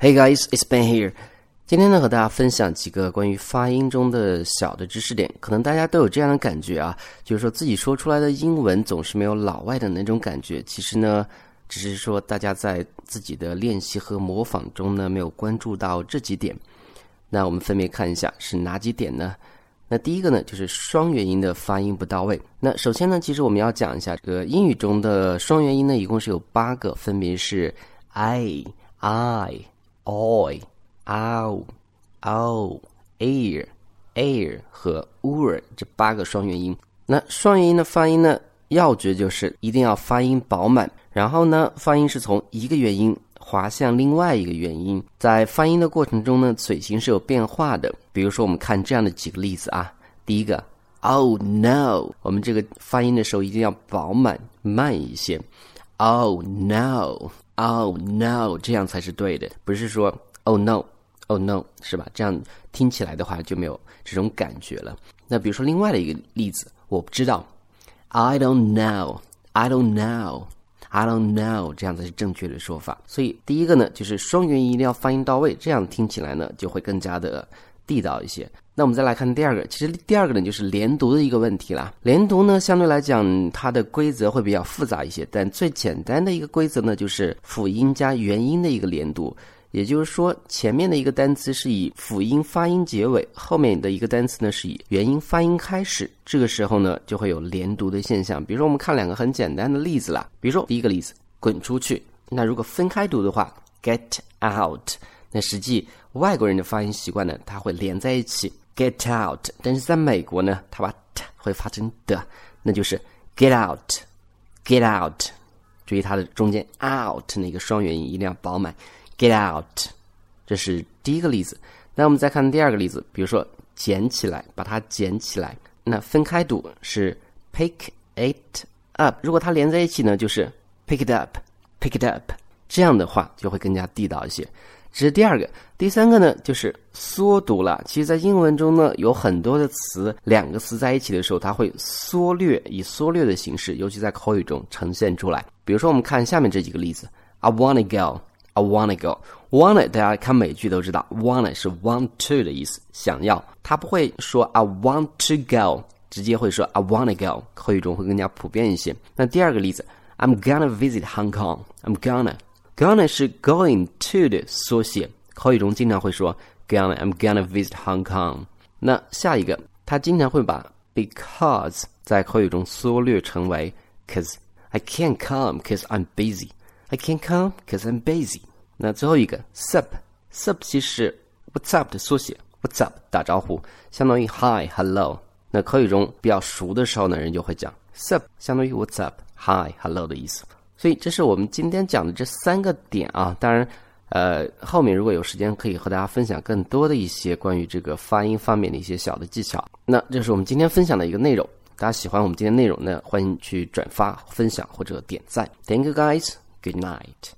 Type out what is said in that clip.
Hey guys, it's Ben here. 今天呢，和大家分享几个关于发音中的小的知识点。可能大家都有这样的感觉啊，就是说自己说出来的英文总是没有老外的那种感觉。其实呢，只是说大家在自己的练习和模仿中呢，没有关注到这几点。那我们分别看一下是哪几点呢？那第一个呢，就是双元音的发音不到位。那首先呢，其实我们要讲一下这个英语中的双元音呢，一共是有八个，分别是 i、i、oi、ow、ow、air、air 和 ur 这八个双元音。那双元音的发音呢，要诀就是一定要发音饱满，然后呢，发音是从一个元音。滑向另外一个元音，在发音的过程中呢，嘴型是有变化的。比如说，我们看这样的几个例子啊。第一个，Oh no，我们这个发音的时候一定要饱满慢一些。Oh no Oh no，这样才是对的，不是说 Oh no，Oh no，是吧？这样听起来的话就没有这种感觉了。那比如说另外的一个例子，我不知道，I don't know，I don't know。I don't know，这样才是正确的说法。所以第一个呢，就是双元音一定要发音到位，这样听起来呢就会更加的地道一些。那我们再来看第二个，其实第二个呢就是连读的一个问题啦。连读呢相对来讲它的规则会比较复杂一些，但最简单的一个规则呢就是辅音加元音的一个连读。也就是说，前面的一个单词是以辅音发音结尾，后面的一个单词呢是以元音发音开始。这个时候呢，就会有连读的现象。比如说，我们看两个很简单的例子啦。比如说，第一个例子“滚出去”，那如果分开读的话，“get out”，那实际外国人的发音习惯呢，它会连在一起，“get out”。但是在美国呢，它把 “t” 会发成的，那就是 “get out”，“get out”。注意它的中间 “out” 那个双元音一定要饱满。Get out，这是第一个例子。那我们再看第二个例子，比如说捡起来，把它捡起来。那分开读是 pick it up，如果它连在一起呢，就是 pick it up，pick it up。这样的话就会更加地道一些。这是第二个。第三个呢，就是缩读了。其实，在英文中呢，有很多的词，两个词在一起的时候，它会缩略，以缩略的形式，尤其在口语中呈现出来。比如说，我们看下面这几个例子：I wanna go。I wanna go. Wanna，大家看美剧都知道，wanna 是 want to 的意思，想要。他不会说 I want to go，直接会说 I wanna go，口语中会更加普遍一些。那第二个例子，I'm gonna visit Hong Kong. I'm gonna. Gonna 是 going to 的缩写，口语中经常会说 gonna. I'm gonna visit Hong Kong. 那下一个，他经常会把 because 在口语中缩略成为 cause. I can't come cause I'm busy. I can't come because I'm busy. 那最后一个 sup，sup 其实 what's up 的缩写，what's up 打招呼，相当于 hi hello。那口语中比较熟的时候呢，人就会讲 sup，相当于 what's up hi hello 的意思。所以这是我们今天讲的这三个点啊。当然，呃，后面如果有时间，可以和大家分享更多的一些关于这个发音方面的一些小的技巧。那这是我们今天分享的一个内容。大家喜欢我们今天内容呢，欢迎去转发、分享或者点赞。Thank you guys. Good night.